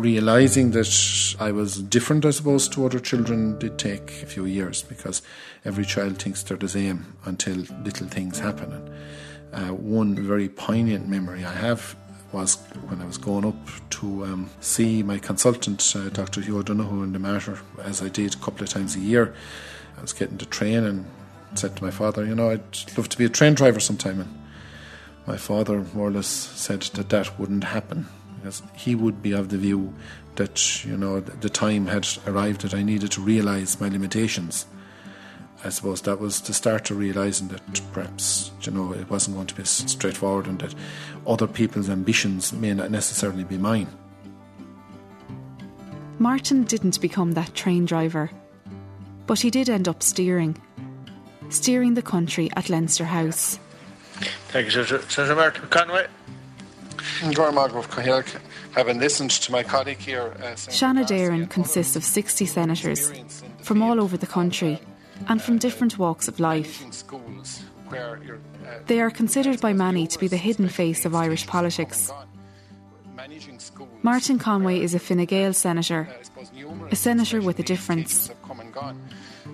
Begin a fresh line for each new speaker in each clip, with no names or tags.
realizing that I was different, I suppose, to other children did take a few years because every child thinks they're the same until little things happen. And, uh, one very poignant memory I have was when I was going up to um, see my consultant, uh, Dr. Hugh O'Donoghue, in the matter, as I did a couple of times a year. I was getting the train and said to my father, You know, I'd love to be a train driver sometime. And my father more or less said that that wouldn't happen because he would be of the view that, you know, the time had arrived that I needed to realise my limitations. I suppose that was to start to realising that perhaps you know it wasn't going to be straightforward and that other people's ambitions may not necessarily be mine.
Martin didn't become that train driver, but he did end up steering, steering the country at Leinster House.
Thank you, Senator Martin Conway.
Having listened to my colleague here, uh,
Seanad consists of 60 senators from all over the country and from different walks of life. They are considered by many to be the hidden face of Irish politics. Martin Conway is a Fine Gael senator, a senator with a difference.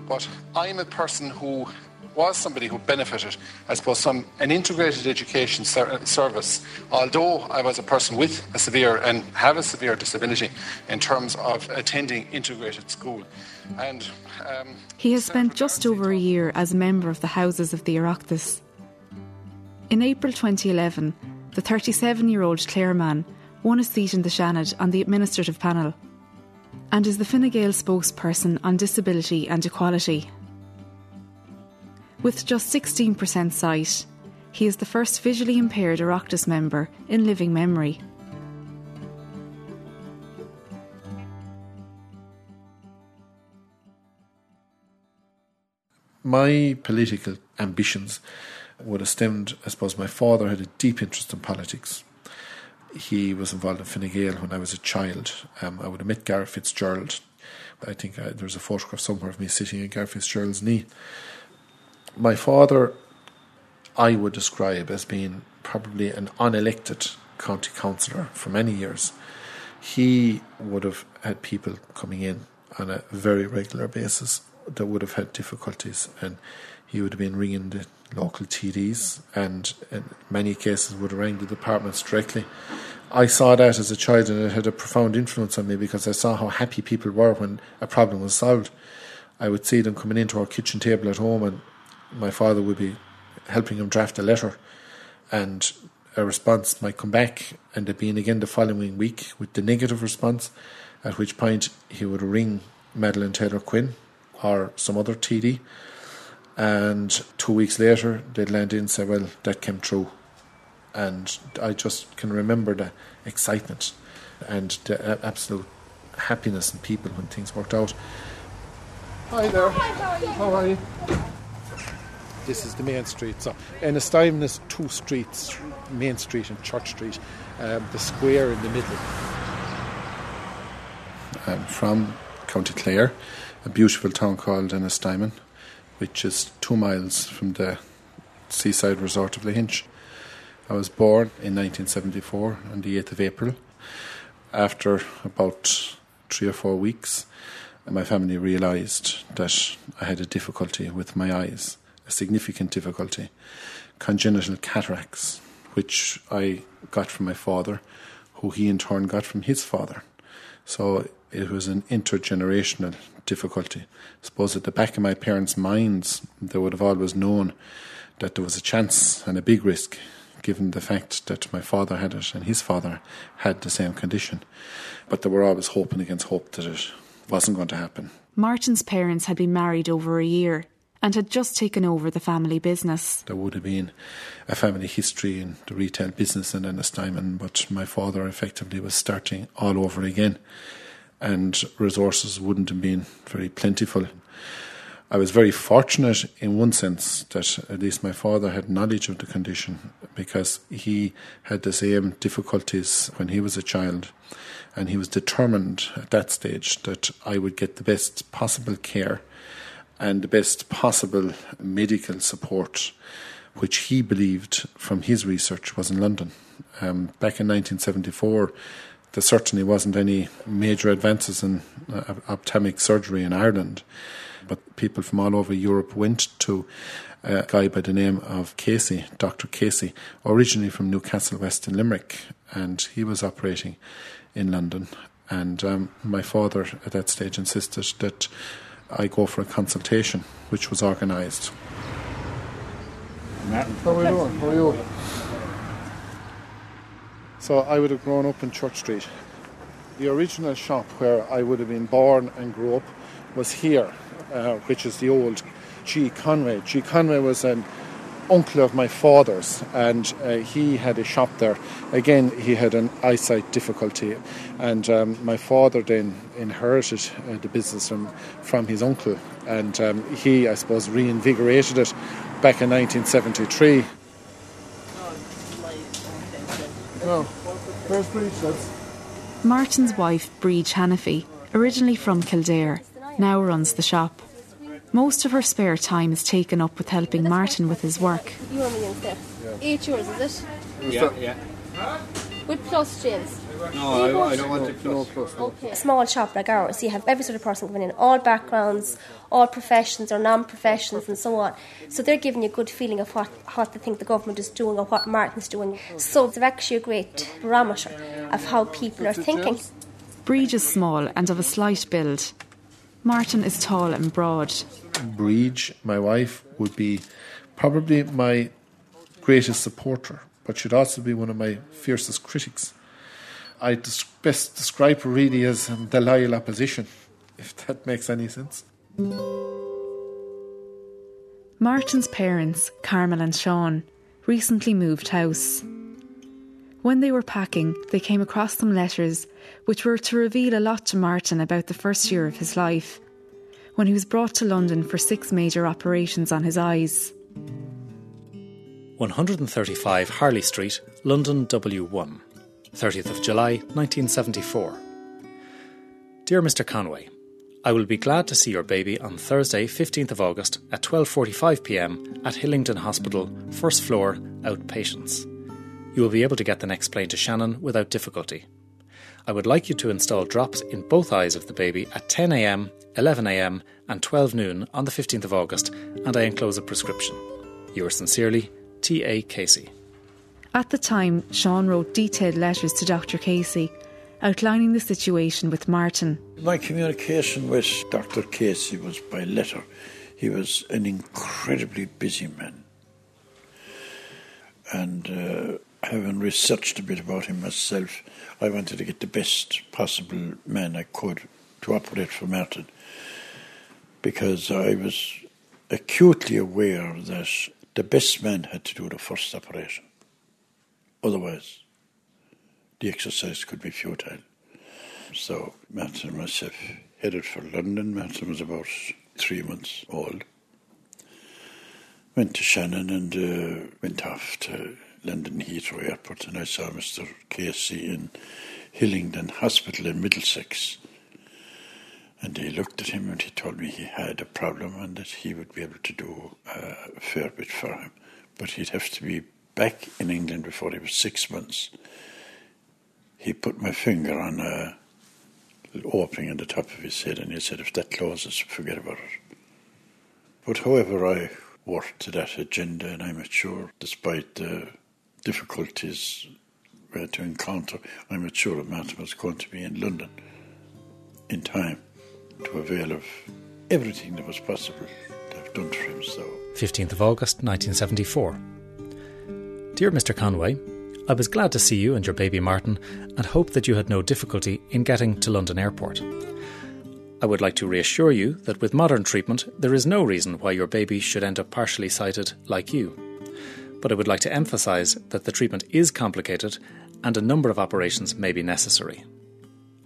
But I'm a person who was somebody who benefited, I suppose, from an integrated education ser- service, although I was a person with a severe and have a severe disability in terms of attending integrated school. And um,
he has spent just over a year as a member of the Houses of the Oireachtas. In April 2011, the 37 year old Clare man won a seat in the Seanad on the administrative panel and is the Fine Gael spokesperson on disability and equality. With just 16% sight, he is the first visually impaired Oireachtas member in living memory.
My political ambitions would have stemmed, I suppose, my father had a deep interest in politics. He was involved in Fine Gael when I was a child. Um, I would have met Garret FitzGerald. I think uh, there's a photograph somewhere of me sitting in Garret FitzGerald's knee my father, I would describe as being probably an unelected county councillor for many years. He would have had people coming in on a very regular basis that would have had difficulties, and he would have been ringing the local TDs, and in many cases would rang the departments directly. I saw that as a child, and it had a profound influence on me because I saw how happy people were when a problem was solved. I would see them coming into our kitchen table at home and my father would be helping him draft a letter, and a response might come back, and it being again the following week with the negative response, at which point he would ring Madeleine Taylor Quinn or some other TD, and two weeks later they'd land in and say, Well, that came true. And I just can remember the excitement and the absolute happiness in people when things worked out. Hi there. Hi, how are you? This is the main street. So Ennistimon is two streets, Main Street and Church Street, um, the square in the middle. I'm from County Clare, a beautiful town called Ennistimon, which is two miles from the seaside resort of Lahinch. I was born in 1974 on the 8th of April. After about three or four weeks, my family realised that I had a difficulty with my eyes a significant difficulty congenital cataracts, which I got from my father, who he in turn got from his father. So it was an intergenerational difficulty. I suppose at the back of my parents' minds, they would have always known that there was a chance and a big risk, given the fact that my father had it and his father had the same condition. But they were always hoping against hope that it wasn't going to happen.
Martin's parents had been married over a year and had just taken over the family business.
There would have been a family history in the retail business and then in Ennistimon, but my father effectively was starting all over again, and resources wouldn't have been very plentiful. I was very fortunate in one sense that at least my father had knowledge of the condition because he had the same difficulties when he was a child and he was determined at that stage that I would get the best possible care and the best possible medical support, which he believed from his research was in London. Um, back in 1974, there certainly wasn't any major advances in uh, ophthalmic surgery in Ireland, but people from all over Europe went to a guy by the name of Casey, Dr. Casey, originally from Newcastle West in Limerick, and he was operating in London. And um, my father at that stage insisted that I go for a consultation, which was organised. How are doing? How are you? So I would have grown up in Church Street. The original shop where I would have been born and grew up was here, uh, which is the old G. Conway. G. Conway was an uncle of my father's, and uh, he had a shop there. Again, he had an eyesight difficulty, and um, my father then inherited uh, the business from, from his uncle, and um, he, I suppose, reinvigorated it back in 1973. No, where's Breach,
Martin's wife, Breach Hannafy, originally from Kildare, now runs the shop. Most of her spare time is taken up with helping Martin with his work.
You want me instead? Eight yours, is it?
Yeah, yeah.
With plus, James.
No, I, I don't want to plus.
Okay. A small shop like ours, you have every sort of person coming in, all backgrounds, all professions or non-professions and so on. So they're giving you a good feeling of what, what they think the government is doing or what Martin's doing. So it's actually a great barometer of how people are thinking.
Breach is small and of a slight build. Martin is tall and broad.
Breach, my wife, would be probably my greatest supporter, but she'd also be one of my fiercest critics. I best describe her really as um, the loyal opposition, if that makes any sense.
Martin's parents, Carmel and Sean, recently moved house. When they were packing, they came across some letters which were to reveal a lot to Martin about the first year of his life, when he was brought to London for six major operations on his eyes.
135 Harley Street, London W1, 30th of July 1974. Dear Mr Conway, I will be glad to see your baby on Thursday, 15th of August at 12:45 p.m. at Hillingdon Hospital, first floor, outpatients. You will be able to get the next plane to Shannon without difficulty. I would like you to install drops in both eyes of the baby at 10 a.m., 11 a.m., and 12 noon on the 15th of August, and I enclose a prescription. Yours sincerely, T.A. Casey.
At the time, Sean wrote detailed letters to Dr. Casey, outlining the situation with Martin.
My communication with Dr. Casey was by letter. He was an incredibly busy man. And uh, having researched a bit about him myself, I wanted to get the best possible man I could to operate for Martin. Because I was acutely aware that the best man had to do the first operation. Otherwise, the exercise could be futile. So Martin and myself headed for London. Martin was about three months old. Went to Shannon and uh, went off to London Heathrow Airport, and I saw Mr. Casey in Hillingdon Hospital in Middlesex. And he looked at him and he told me he had a problem and that he would be able to do a fair bit for him. But he'd have to be back in England before he was six months. He put my finger on a opening in the top of his head and he said, if that closes, forget about it. But however, I worked to that agenda and I'm sure, despite the difficulties we to encounter, I'm sure that Martin was going to be in London in time to avail of everything that was possible to have done for him. So,
15th of August 1974. Dear Mr. Conway, I was glad to see you and your baby Martin and hope that you had no difficulty in getting to London Airport. I would like to reassure you that with modern treatment, there is no reason why your baby should end up partially sighted like you. But I would like to emphasise that the treatment is complicated and a number of operations may be necessary.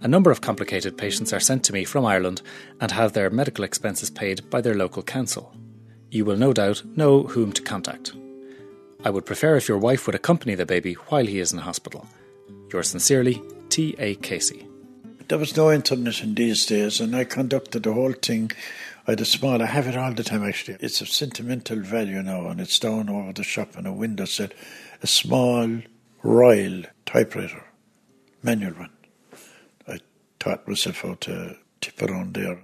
A number of complicated patients are sent to me from Ireland and have their medical expenses paid by their local council. You will no doubt know whom to contact. I would prefer if your wife would accompany the baby while he is in hospital. Yours sincerely, T. A. Casey.
there was no internet in these days, and I conducted the whole thing. I had a small, I have it all the time actually. It's of sentimental value now, and it's down over the shop on a window set. A small Royal typewriter, manual one. I taught myself how to tip around there.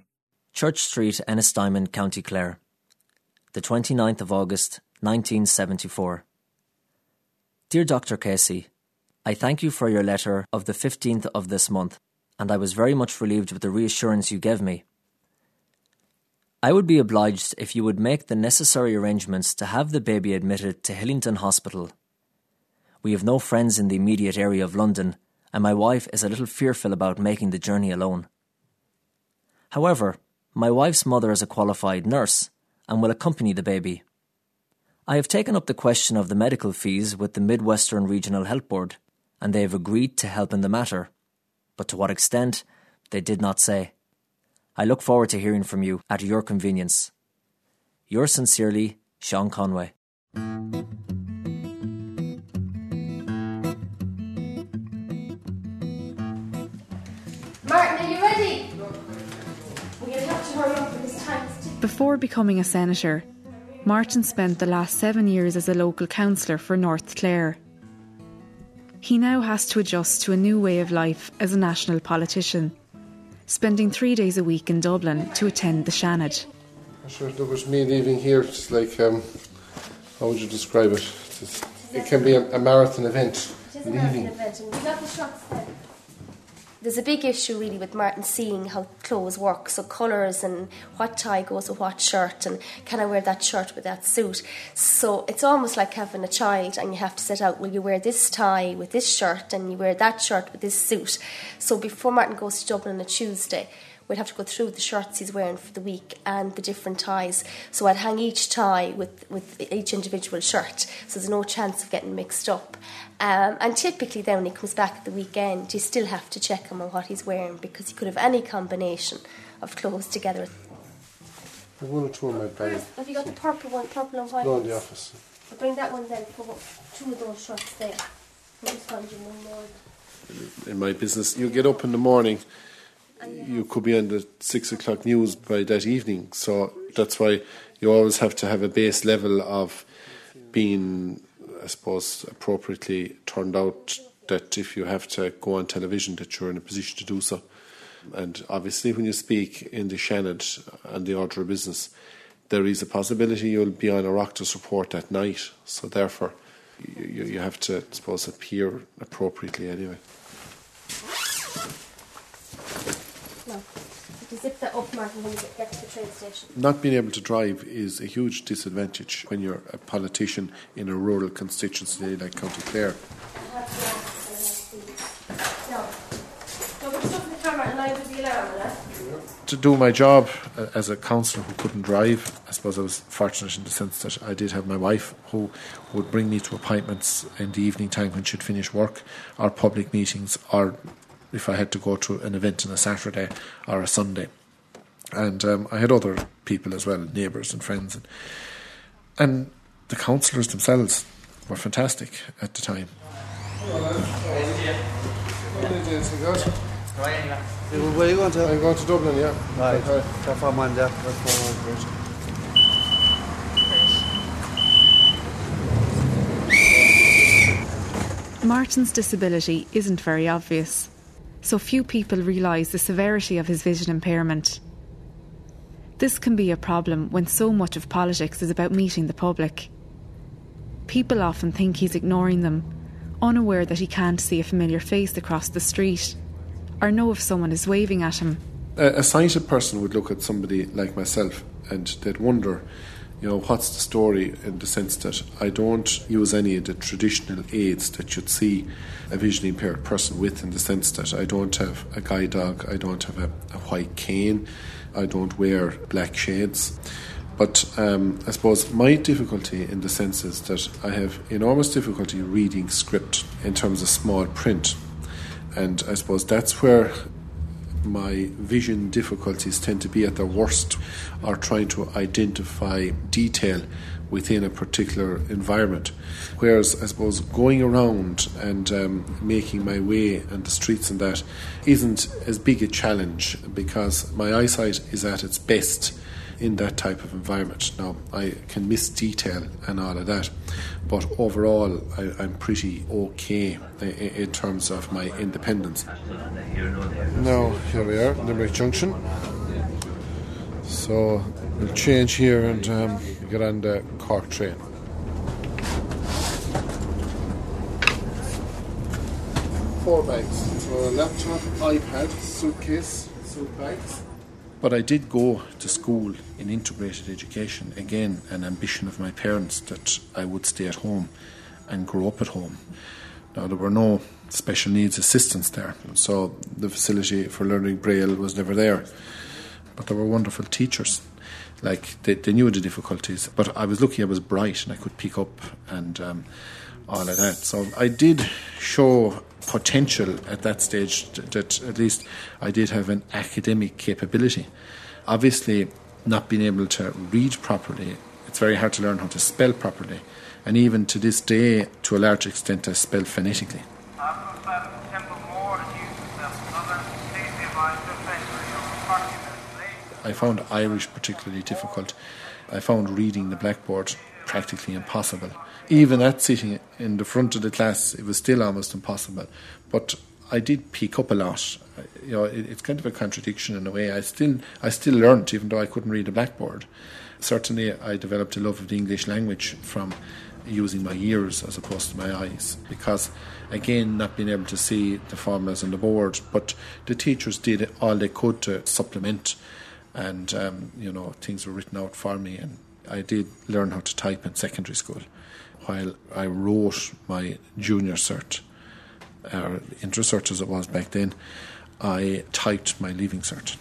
Church Street, Ennistymon, County Clare. The 29th of August, 1974. Dear Dr. Casey, I thank you for your letter of the 15th of this month, and I was very much relieved with the reassurance you gave me. I would be obliged if you would make the necessary arrangements to have the baby admitted to Hillingdon Hospital. We have no friends in the immediate area of London, and my wife is a little fearful about making the journey alone. However, my wife's mother is a qualified nurse and will accompany the baby. I have taken up the question of the medical fees with the Midwestern Regional Health Board, and they have agreed to help in the matter. But to what extent, they did not say. I look forward to hearing from you at your convenience. Yours sincerely, Sean Conway.
Martin, are you ready? We're have to hurry up for this time.
Before becoming a senator, Martin spent the last seven years as a local councillor for North Clare. He now has to adjust to a new way of life as a national politician, spending three days a week in Dublin to attend the Seanad.
Sure, there was me leaving here. It's like, um, how would you describe it? It's, it can be a, a marathon event.
It is a marathon event, and we got the shots then. There's a big issue really with Martin seeing how clothes work, so colours and what tie goes with what shirt, and can I wear that shirt with that suit? So it's almost like having a child, and you have to set out: will you wear this tie with this shirt, and you wear that shirt with this suit? So before Martin goes to Dublin on a Tuesday, we'd have to go through the shirts he's wearing for the week and the different ties. So I'd hang each tie with, with each individual shirt, so there's no chance of getting mixed up. Um, and typically, then when he comes back at the weekend, you still have to check him on what he's wearing because he could have any combination of clothes together.
I want to throw my bag.
Have you got the purple one, purple and white?
No, in the office.
I'll bring that one then. Put two of those shirts there. I'll just find you one more.
In my business, you get up in the morning, you could be on the six o'clock news by that evening. So that's why you always have to have a base level of being, I suppose, appropriately turned out. That if you have to go on television, that you're in a position to do so. And obviously, when you speak in the Seanad and the order of business, there is a possibility you'll be on Oireachtas Report that night. So therefore, you, you have to, I suppose, appear appropriately anyway.
No. If you zip that up, Martin, when you get, get to the train station.
Not being able to drive is a huge disadvantage when you're a politician in a rural constituency like County Clare. To do my job uh, as a councillor who couldn't drive, I suppose I was fortunate in the sense that I did have my wife who would bring me to appointments in the evening time when she'd finish work, or public meetings, or if I had to go to an event on a Saturday or a Sunday. And um, I had other people as well, neighbours and friends. And, and the councillors themselves were fantastic at the time.
Where are you going to?
I'm going to Dublin, yeah.
Right. That's our man there. That's our man.
Martin's disability isn't very obvious, so few people realise the severity of his vision impairment. This can be a problem when so much of politics is about meeting the public. People often think he's ignoring them, unaware that he can't see a familiar face across the street, or know if someone is waving at him.
a, a sighted person would look at somebody like myself and they'd wonder, you know, what's the story in the sense that I don't use any of the traditional aids that you'd see a visually impaired person with, in the sense that I don't have a guide dog, I don't have a, a white cane, I don't wear black shades. But um, I suppose my difficulty in the sense is that I have enormous difficulty reading script in terms of small print. And I suppose that's where my vision difficulties tend to be at their worst are trying to identify detail within a particular environment. Whereas I suppose going around and um, making my way and the streets and that isn't as big a challenge because my eyesight is at its best in that type of environment. Now, I can miss detail and all of that, but overall, I, am pretty okay in terms of my independence. Now, here we are, Limerick Junction. So, we'll change here and um, get on the Cork train. Four bags. So, a laptop, iPad, suitcase, suit bags but I did go to school in integrated education. Again, an ambition of my parents that I would stay at home and grow up at home. Now, there were no special needs assistants there, so the facility for learning Braille was never there. But there were wonderful teachers. Like, they, they knew the difficulties, but I was lucky I was bright and I could pick up and um, all of that. So I did show potential at that stage that at least I did have an academic capability. Obviously, not being able to read properly, it's very hard to learn how to spell properly. And even to this day, to a large extent, I spell phonetically. I found Irish particularly difficult. I found reading the blackboard practically impossible even at sitting in the front of the class, it was still almost impossible. But I did pick up a lot. You know, it, it's kind of a contradiction in a way. I still, I still learnt, even though I couldn't read a blackboard. Certainly, I developed a love of the English language from using my ears as opposed to my eyes, because again, not being able to see the formulas on the board, but the teachers did all they could to supplement, and um, you know, things were written out for me, and I did learn how to type in secondary school while I wrote my junior cert, or inter cert as it was back then, I typed my leaving cert.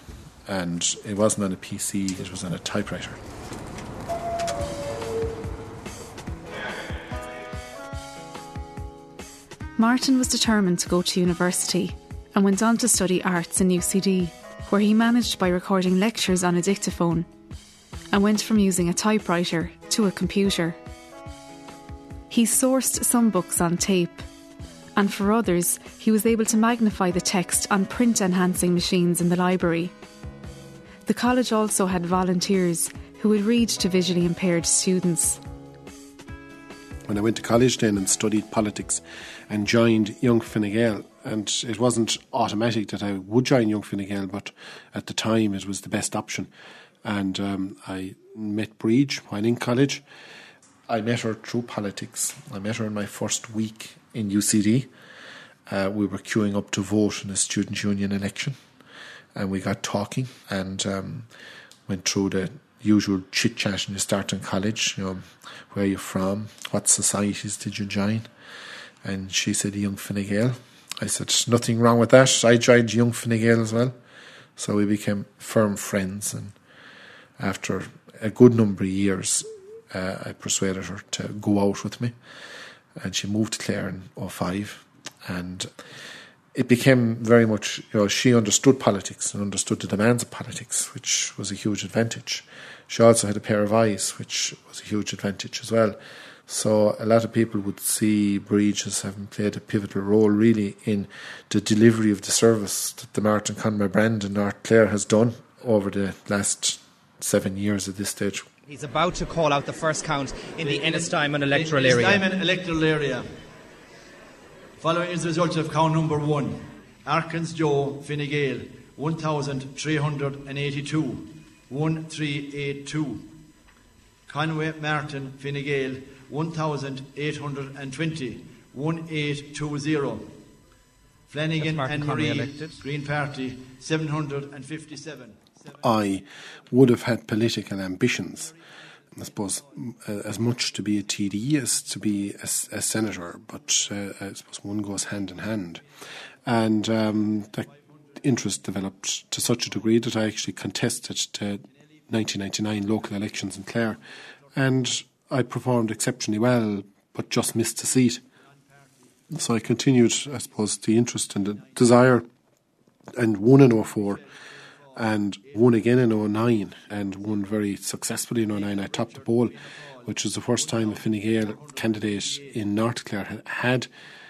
And it wasn't on a PC, it was on a typewriter.
Martin was determined to go to university and went on to study arts in UCD, where he managed by recording lectures on a dictaphone and went from using a typewriter to a computer. He sourced some books on tape, and for others, he was able to magnify the text on print enhancing machines in the library. The college also had volunteers who would read to visually impaired students.
When I went to college then and studied politics and joined Young Fine Gael, and it wasn't automatic that I would join Young Fine Gael, but at the time it was the best option. And um, I met Breach while in college I met her through politics. I met her in my first week in UCD. Uh, we were queuing up to vote in a student union election, and we got talking and um, went through the usual chit chat when you start in college. You know, where are you from? What societies did you join? And she said Young Fine Gael. I said nothing wrong with that. I joined Young Fine Gael as well, so we became firm friends. And after a good number of years, uh, I persuaded her to go out with me, and she moved to Clare in 05. And it became very much, you know, she understood politics and understood the demands of politics, which was a huge advantage. She also had a pair of eyes, which was a huge advantage as well. So a lot of people would see Breach as having played a pivotal role really in the delivery of the service that the Martin Conway brand in North Clare has done over the last seven years at this stage.
He's about to call out the first count in the, the Ennistymon electoral in, area.
Ennistymon electoral area. Following is the result of count number one. Arkins Joe Fine Gael, 1,382. 1382. Conway Martin Fine Gael, 1,820. 1820. Flanagan and Marie, Green Party, 757.
I would have had political ambitions. I suppose uh, as much to be a TD as to be a, a senator, but uh, I suppose one goes hand in hand. And um, that interest developed to such a degree that I actually contested the 1999 local elections in Clare. And I performed exceptionally well, but just missed the seat. So I continued, I suppose, the interest and the desire, and won in 04 and won again in 09 and won very successfully in 09. I topped the poll, which was the first time a Fine Gael candidate in North Clare had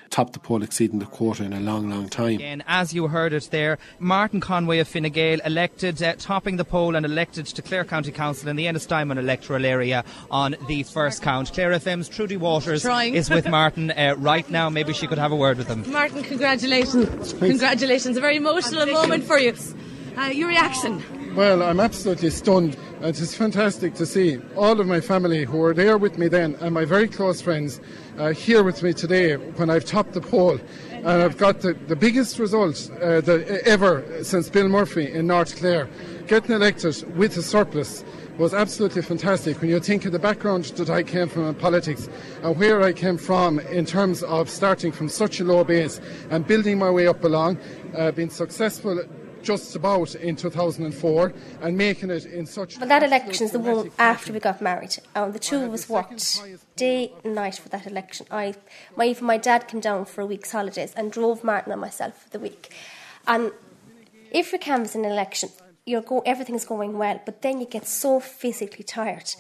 topped the poll exceeding the quota in a long, long time.
And as you heard it there, Martin Conway of Fine Gael elected, uh, topping the poll and elected to Clare County Council in the Ennistymon electoral area on the first count. Clare FM's Trudy Waters
Trying.
is with Martin uh, right now. Maybe she could have a word with him.
Martin, congratulations. Congratulations. A very emotional moment for you. Uh, your reaction?
Well, I'm absolutely stunned. It is fantastic to see all of my family who were there with me then and my very close friends uh, here with me today when I've topped the poll. And I've got the, the biggest result uh, the, ever since Bill Murphy in North Clare. Getting elected with a surplus was absolutely fantastic when you think of the background that I came from in politics and where I came from in terms of starting from such a low base and building my way up along, uh, being successful just about in 2004 and making it in such.
But that election is the one after we got married. Um, the two of us worked day and night for that election. I, my even my dad came down for a week's holidays and drove Martin and myself for the week. And if you're canvassing an election, you're go everything's going well, but then you get so physically tired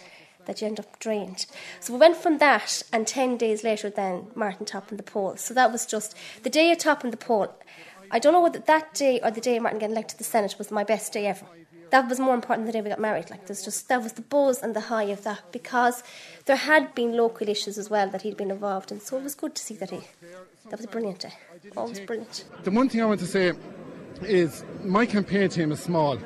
that you end up drained. So we went from that, and 10 days later, then Martin topping the poll. So that was just the day of topping the poll. I don't know whether that day or the day Martin getting elected to the Senate was my best day ever. That was more important than the day we got married. Like there's just that was the buzz and the high of that because there had been local issues as well that he'd been involved in. So it was good to see that he that was a brilliant day. Always brilliant.
The one thing I want to say is my campaign team is small.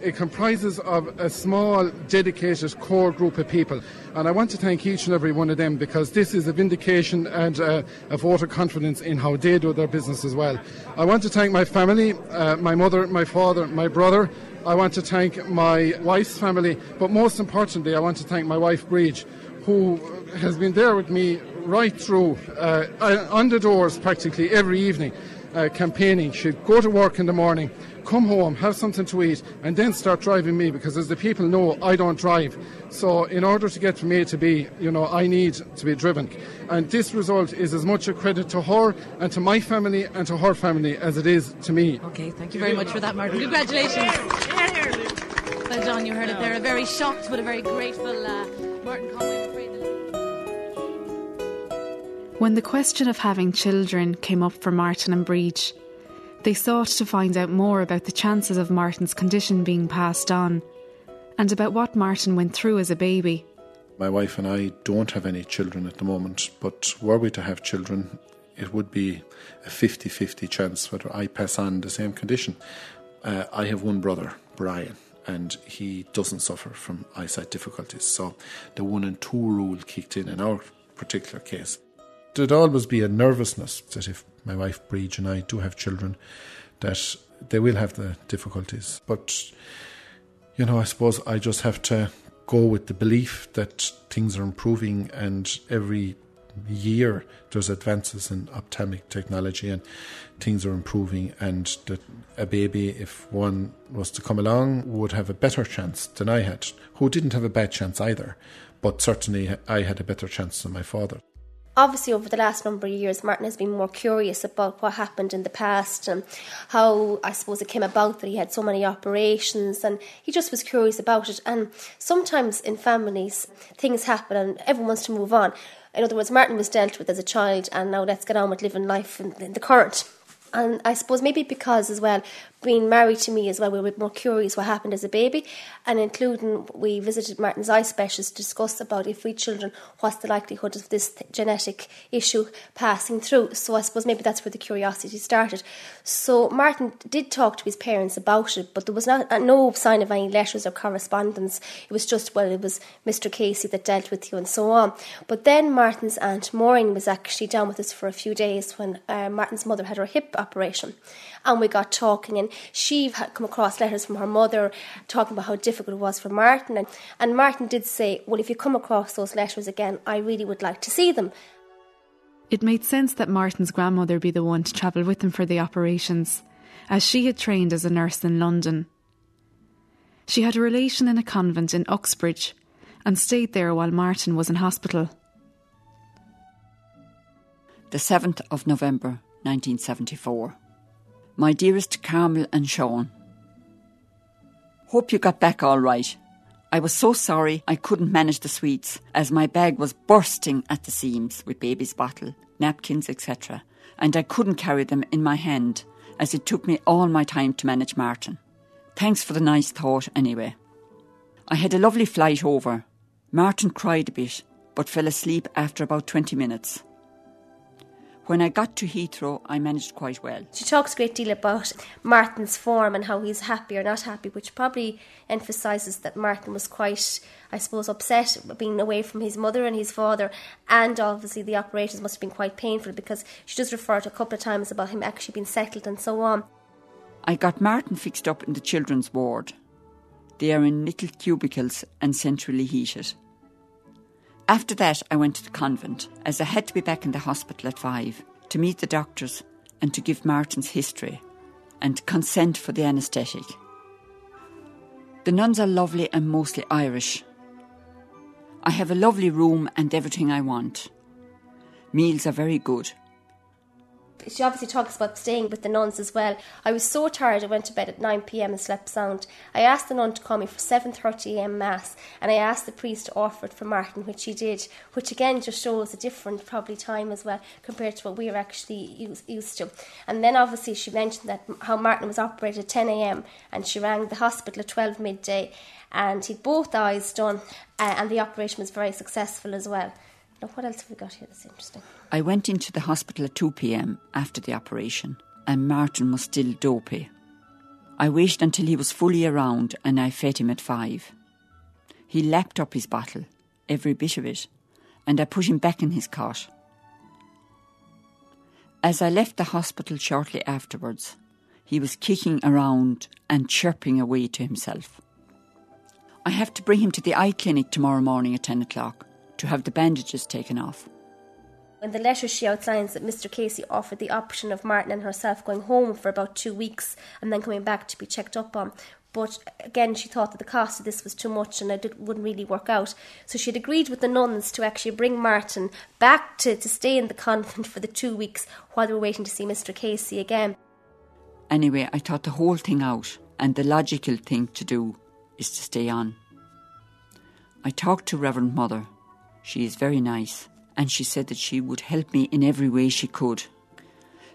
It comprises of a small, dedicated core group of people. And I want to thank each and every one of them because this is a vindication and uh, a vote of confidence in how they do their business as well. I want to thank my family, uh, my mother, my father, my brother. I want to thank my wife's family, but most importantly, I want to thank my wife, Bridge, who has been there with me right through, uh, on the doors practically every evening, uh, campaigning. She'd go to work in the morning, come home, have something to eat, and then start driving me because, as the people know, I don't drive. So, in order to get from A to B, you know, I need to be driven. And this result is as much a credit to her and to my family and to her family as it is to me.
Okay, thank you very much for that, Martin. Congratulations. Well, John, you heard it there. A very shocked but a very grateful uh, Martin Conway.
When the question of having children came up for Martin and Breach, they sought to find out more about the chances of Martin's condition being passed on and about what Martin went through as a baby.
My wife and I don't have any children at the moment, but were we to have children, it would be a 50 50 chance whether I pass on the same condition. Uh, I have one brother, Brian, and he doesn't suffer from eyesight difficulties. So the one and two rule kicked in in our particular case. There'd always be a nervousness that if my wife Breach and I do have children, that they will have the difficulties. But you know, I suppose I just have to go with the belief that things are improving and every year there's advances in ophthalmic technology and things are improving and that a baby if one was to come along would have a better chance than I had who didn't have a bad chance either but certainly I had a better chance than my father
obviously over the last number of years martin has been more curious about what happened in the past and how i suppose it came about that he had so many operations and he just was curious about it. And sometimes in families things happen and everyone wants to move on. In other words martin was dealt with as a child and now let's get on with living life in, the current. And I suppose maybe because as well, being married to me as well, we were more curious what happened as a baby, and including we visited Martin's eye specialist to discuss about if we children, what's the likelihood of this th- genetic issue passing through. So I suppose maybe that's where the curiosity started. So Martin did talk to his parents about it, but there was not no sign of any letters or correspondence. It was just well, it was Mr. Casey that dealt with you and so on. But then Martin's aunt Maureen was actually down with us for a few days when uh, Martin's mother had her hip operation. And we got talking, and she had come across letters from her mother talking about how difficult it was for Martin. And, and Martin did say, Well, if you come across those letters again, I really would like to see them.
It made sense that Martin's grandmother be the one to travel with him for the operations, as she had trained as a nurse in London. She had a relation in a convent in Uxbridge and stayed there while Martin was in hospital.
The 7th of November 1974. My dearest Carmel and Sean, Hope you got back all right. I was so sorry I couldn't manage the sweets, as my bag was bursting at the seams with baby's bottle, napkins, etc. and I couldn't carry them in my hand as it took me all my time to manage Martin. Thanks for the nice thought, anyway. I had a lovely flight over. Martin cried a bit, but fell asleep after about 20 minutes. When I got to Heathrow, I managed quite well.
She talks a great deal about Martin's form and how he's happy or not happy, which probably emphasises that Martin was quite, I suppose, upset being away from his mother and his father, and obviously the operations must have been quite painful because she does refer to a couple of times about him actually being settled and so on.
I got Martin fixed up in the children's ward. They are in little cubicles and centrally heated. After that, I went to the convent, as I had to be back in the hospital at five to meet the doctors and to give Martin's history and consent for the anaesthetic. The nuns are lovely and mostly Irish. I have a lovely room and everything I want. Meals are very good
she obviously talks about staying with the nuns as well. I was so tired I went to bed at 9 pm and slept sound. I asked the nun to call me for 7:30 am mass and I asked the priest to offer it for Martin which he did, which again just shows a different probably time as well compared to what we are actually used to. And then obviously she mentioned that how Martin was operated at 10 am and she rang the hospital at 12 midday and he'd both eyes done uh, and the operation was very successful as well. Now, what else have we got here that's interesting?
I went into the hospital at 2 pm after the operation, and Martin was still dopey. I waited until he was fully around and I fed him at 5. He lapped up his bottle, every bit of it, and I put him back in his cot. As I left the hospital shortly afterwards, he was kicking around and chirping away to himself. I have to bring him to the eye clinic tomorrow morning at 10 o'clock to have the bandages taken off.
In the letter, she outlines that Mr. Casey offered the option of Martin and herself going home for about two weeks and then coming back to be checked up on. But again, she thought that the cost of this was too much and it wouldn't really work out. So she had agreed with the nuns to actually bring Martin back to, to stay in the convent for the two weeks while they were waiting to see Mr. Casey again.
Anyway, I thought the whole thing out, and the logical thing to do is to stay on. I talked to Reverend Mother, she is very nice, and she said that she would help me in every way she could.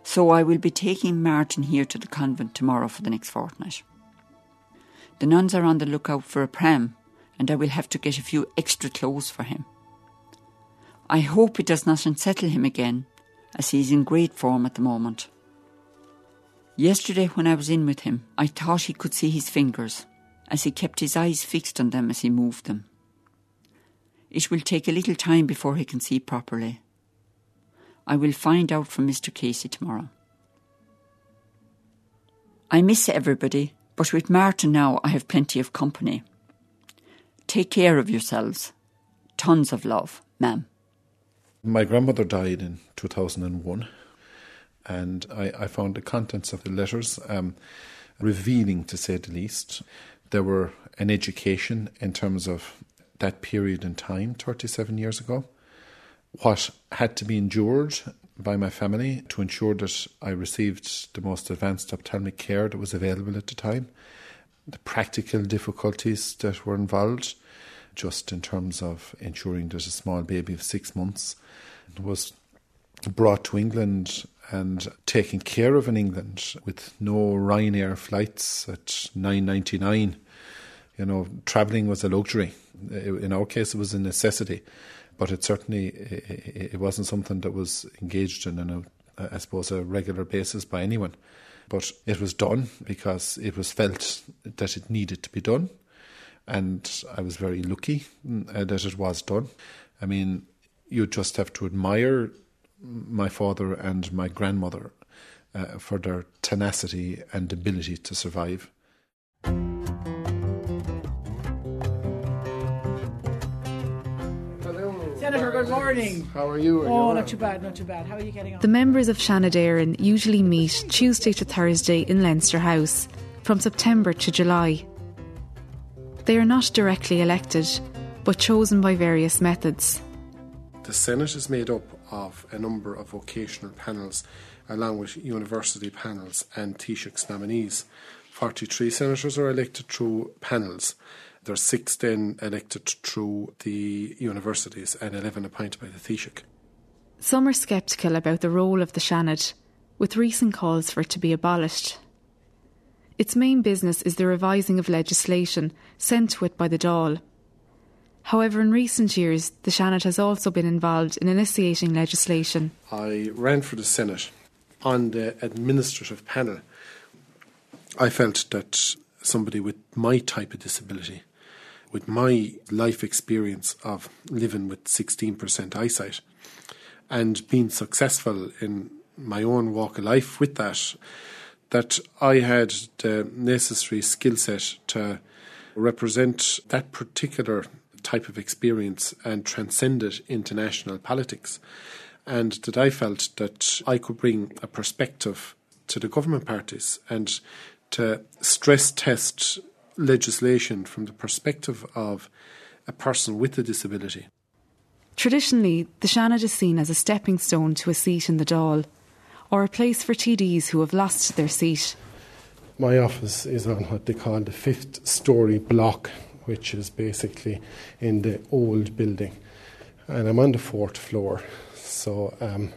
So I will be taking Martin here to the convent tomorrow for the next fortnight. The nuns are on the lookout for a pram, and I will have to get a few extra clothes for him. I hope it does not unsettle him again, as he is in great form at the moment. Yesterday, when I was in with him, I thought he could see his fingers, as he kept his eyes fixed on them as he moved them. It will take a little time before he can see properly. I will find out from Mr. Casey tomorrow. I miss everybody, but with Martin now I have plenty of company. Take care of yourselves. Tons of love, ma'am.
My grandmother died in 2001, and I, I found the contents of the letters um, revealing, to say the least. There were an education in terms of that period in time, 37 years ago, what had to be endured by my family to ensure that I received the most advanced ophthalmic care that was available at the time, the practical difficulties that were involved, just in terms of ensuring that a small baby of six months was brought to England and taken care of in England with no Ryanair flights at 9.99 you know traveling was a luxury in our case, it was a necessity, but it certainly it wasn't something that was engaged in, on a, I suppose, a regular basis by anyone. But it was done because it was felt that it needed to be done, and I was very lucky uh, that it was done. I mean, you just have to admire my father and my grandmother uh, for their tenacity and ability to survive.
Senator, good morning.
How are you? Are
oh,
you
not too bad, not too bad. How are you getting on?
The members of Seanad Éireann usually meet Tuesday to Thursday in Leinster House from September to July. They are not directly elected, but chosen by various methods.
The Senate is made up of a number of vocational panels, along with university panels and Taoiseach's nominees. 43 senators are elected through panels. There are six then elected through the universities and 11 appointed by the Taoiseach.
Some are sceptical about the role of the Seanad, with recent calls for it to be abolished. Its main business is the revising of legislation sent to it by the Dáil. However, in recent years, the Seanad has also been involved in initiating legislation.
I ran for the Senate on the administrative panel. I felt that somebody with my type of disability, with my life experience of living with 16% eyesight, and being successful in my own walk of life with that, that I had the necessary skill set to represent that particular type of experience and transcend it into national politics. And that I felt that I could bring a perspective to the government parties and to stress test legislation from the perspective of a person with a disability.
Traditionally, the Seanad is seen as a stepping stone to a seat in the Dáil, or a place for TDs who have lost their seat.
My office is on what they call the fifth story block, which is basically in the old building. And I'm on the fourth floor. So um,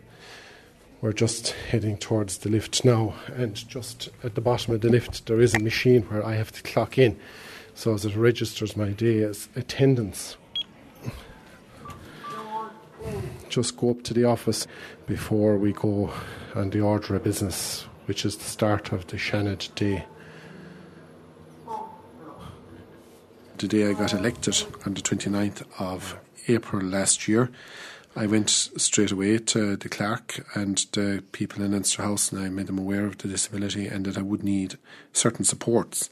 we're just heading towards the lift now. And just at the bottom of the lift, there is a machine where I have to clock in so as it registers my day as attendance. Just go up to the office before we go on the order of business, which is the start of the Seanad Day. The day I got elected on the 29th of April last year, I went straight away to the clerk and the people in Leinster House and I made them aware of the disability and that I would need certain supports,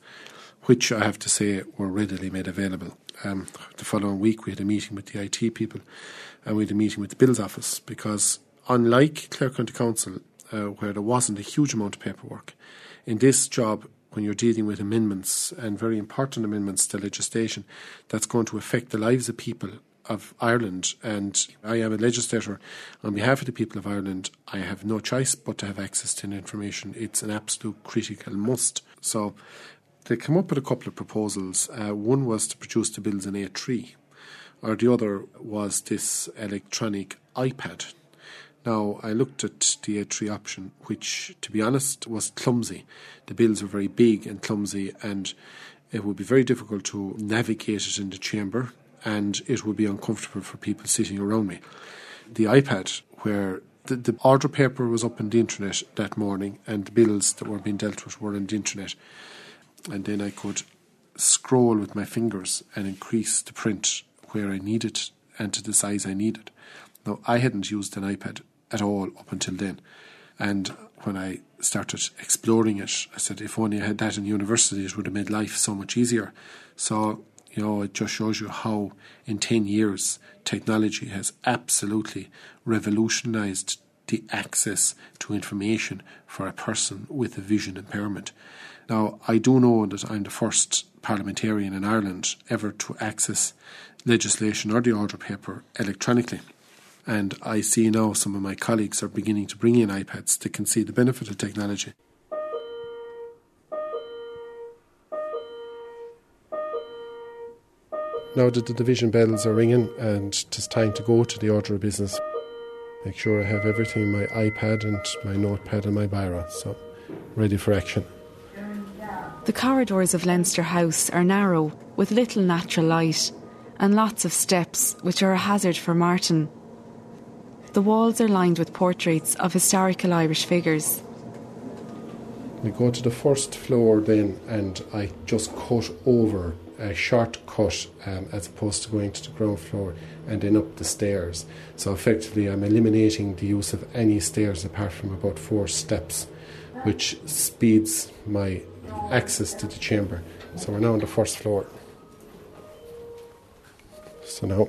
which I have to say were readily made available. Um, the following week, we had a meeting with the IT people and we had a meeting with the Bills office because, unlike Clare County Council, uh, where there wasn't a huge amount of paperwork, in this job, when you're dealing with amendments and very important amendments to legislation that's going to affect the lives of people of Ireland, and I am a legislator on behalf of the people of Ireland. I have no choice but to have access to information. It's an absolute critical must. So they came up with a couple of proposals. Uh, one was to produce the bills in A3, or the other was this electronic iPad. Now, I looked at the A3 option, which, to be honest, was clumsy. The bills were very big and clumsy, and it would be very difficult to navigate it in the chamber, and it would be uncomfortable for people sitting around me. The iPad, where the, the order paper was up on the internet that morning, and the bills that were being dealt with were on the internet, and then I could scroll with my fingers and increase the print where I needed and to the size I needed. Now, I hadn't used an iPad at all up until then. And when I started exploring it, I said, if only I had that in university, it would have made life so much easier. So, you know, it just shows you how in 10 years technology has absolutely revolutionized the access to information for a person with a vision impairment. Now, I do know that I'm the first parliamentarian in Ireland ever to access legislation or the order paper electronically. And I see now some of my colleagues are beginning to bring in iPads that can see the benefit of technology. Now that the division bells are ringing and it's time to go to the order of business, make sure I have everything my iPad and my notepad and my biro, so ready for action.
The corridors of Leinster House are narrow, with little natural light, and lots of steps, which are a hazard for Martin. The walls are lined with portraits of historical Irish figures.
We go to the first floor then, and I just cut over a short cut um, as opposed to going to the ground floor and then up the stairs. So effectively, I'm eliminating the use of any stairs apart from about four steps, which speeds my access to the chamber. So we're now on the first floor. So now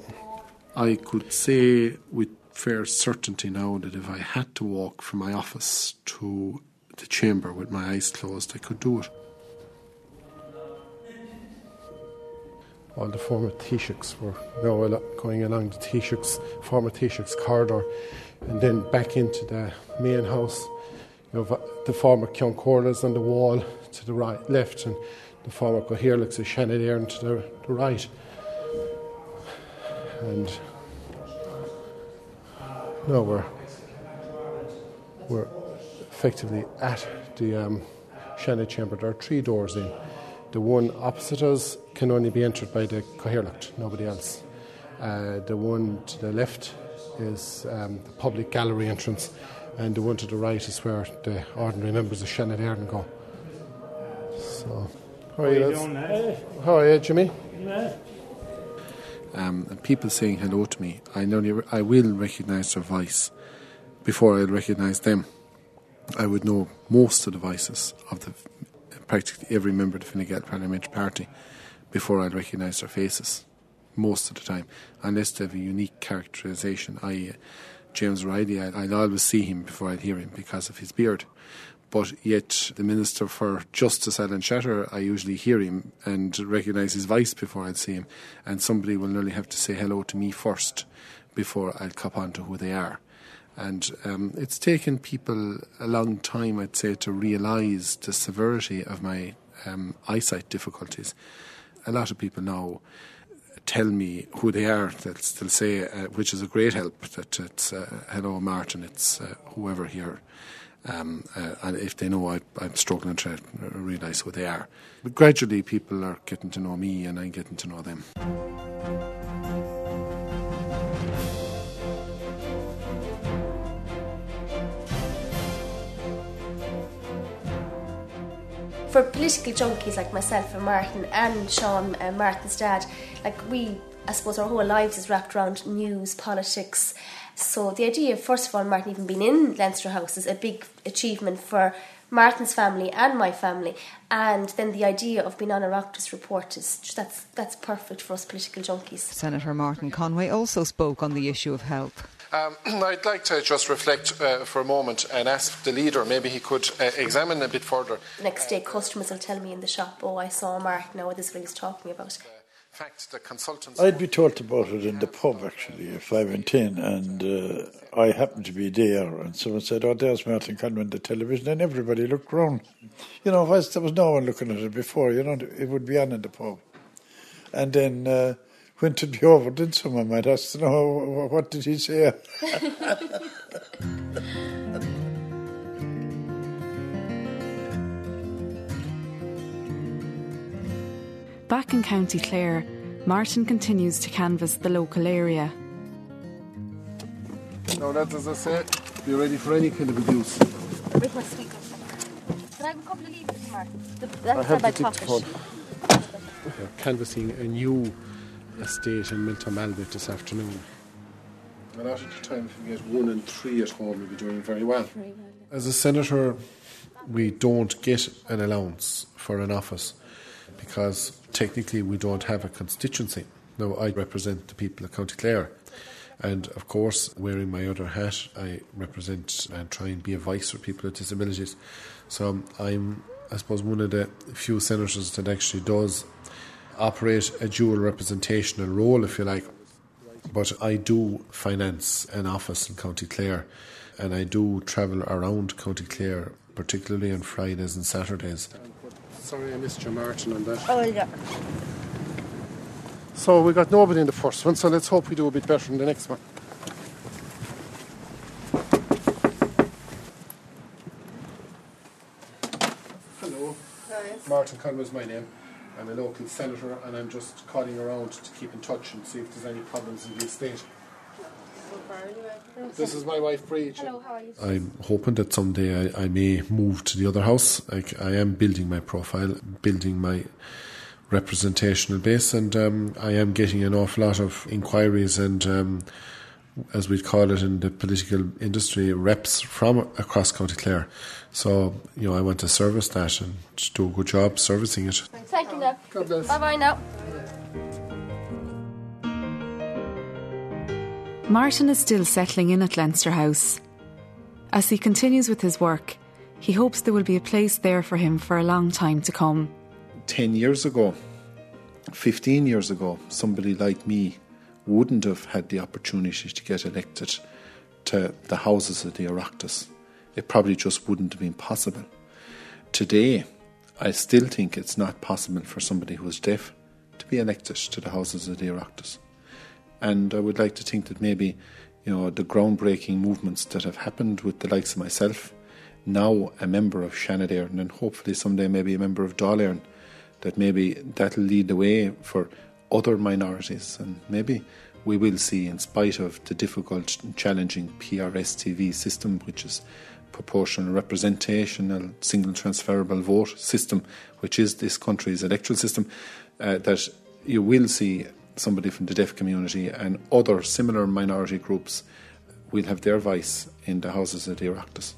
I could say with fair certainty now that if I had to walk from my office to the chamber with my eyes closed, I could do it. All the former Taoiseachs were now going along the Taoiseachs, former Taoiseachs corridor and then back into the main house. You have the former Ceann Comhairles on the wall to the right, left, and the former Cathaoirleachs of Seanad to the, the right. And now we're we're effectively at the um, Seanad chamber. There are three doors in. The one opposite us can only be entered by the Cathaoirleach, nobody else. Uh, the one to the left is um, the public gallery entrance, and the one to the right is where the ordinary members of Seanad Éireann go. So, how are you? lads? How are you, Jimmy? Um, people saying hello to me, I know I will recognise their voice before I'll recognise them. I would know most of the voices of the practically every member of the Fine Gael Parliamentary Party before I'd recognise their faces. Most of the time, unless they have a unique characterisation, i.e., James Reilly, I, I'll always see him before I'd hear him because of his beard. But yet, the Minister for Justice, Alan Shatter, I usually hear him and recognise his voice before I'd see him. And somebody will nearly have to say hello to me first before I'll cop on to who they are. And um, it's taken people a long time, I'd say, to realise the severity of my um, eyesight difficulties. A lot of people now tell me who they are. They'll still say, uh, which is a great help, that it's uh, hello, Martin, it's uh, whoever here. Um, uh, and if they know I, I'm struggling to realise who they are. But gradually, people are getting to know me and I'm getting to know them.
For political junkies like myself and Martin and Sean uh, Martin's dad, like we, I suppose our whole lives is wrapped around news, politics. So the idea of, first of all, Martin even being in Leinster House is a big achievement for Martin's family and my family. And then the idea of being on a Oireachtas report is that's that's perfect for us political junkies.
Senator Martin Conway also spoke on the issue of health.
Um, I'd like to just reflect uh, for a moment and ask the leader maybe he could uh, examine a bit further.
Next day, customers will tell me in the shop, "Oh, I saw Mark. Now this is what he's talking about."
fact, the consultants.
I'd be told about it in the pub actually if I went in and uh, I happened to be there and someone said, "Oh, there's Martin Conway on the television," and everybody looked round. You know, if there was no one looking at it before, you know, it would be on in the pub, and then. Uh, when to be over, then someone might ask to know what did he say.
Back in County Clare, Martin continues to canvass the local area.
Now that, as I say, be ready for any kind of abuse.
Where's my speaker? Can I have a couple of leaves, Martin? The, that's
I have the
pocket.
dictaphone. Canvassing a new estate in Miltown Malbay this afternoon. A lot of the time, if you get one and three at home, you'll be doing very well. As a senator, we don't get an allowance for an office because technically we don't have a constituency. Now, I represent the people of County Clare. And of course, wearing my other hat, I represent and try and be a voice for people with disabilities. So I'm, I suppose, one of the few senators that actually does operate a dual representational role, if you like. But I do finance an office in County Clare, and I do travel around County Clare, particularly on Fridays and Saturdays. Sorry, I missed your Martin on that.
Oh, yeah.
So we got nobody in the first one, so let's hope we do a bit better in the next one. Hello. Martin Conway is my name. I'm a local senator and I'm just calling around to keep in touch and see if there's any problems in the estate. This is my wife, Bridget.
Hello, how are you?
I'm hoping that someday I, I may move to the other house. Like I am building my profile, building my representational base, and um, I am getting an awful lot of inquiries and, um, as we'd call it in the political industry, reps from across County Clare. So you know, I want to service that and do a good job servicing it.
Thank you now.
God bless.
Bye bye now.
Martin is still settling in at Leinster House. As he continues with his work, he hopes there will be a place there for him for a long time to come.
10 years ago, 15 years ago, somebody like me wouldn't have had the opportunity to get elected to the houses of the Oireachtas. It probably just wouldn't have been possible. Today, I still think it's not possible for somebody who is deaf to be elected to the houses of the Oireachtas. And I would like to think that maybe
you know, the groundbreaking movements that have happened with the likes of myself, now a member of Seanad Éireann, and hopefully someday maybe a member of Dáil Éireann, that maybe that'll lead the way for other minorities, and maybe we will see, in spite of the difficult, challenging PR-STV system, which is proportional representation and single transferable vote system, which is this country's electoral system, uh, that you will see somebody from the deaf community and other similar minority groups will have their voice in the houses of the Oireachtas.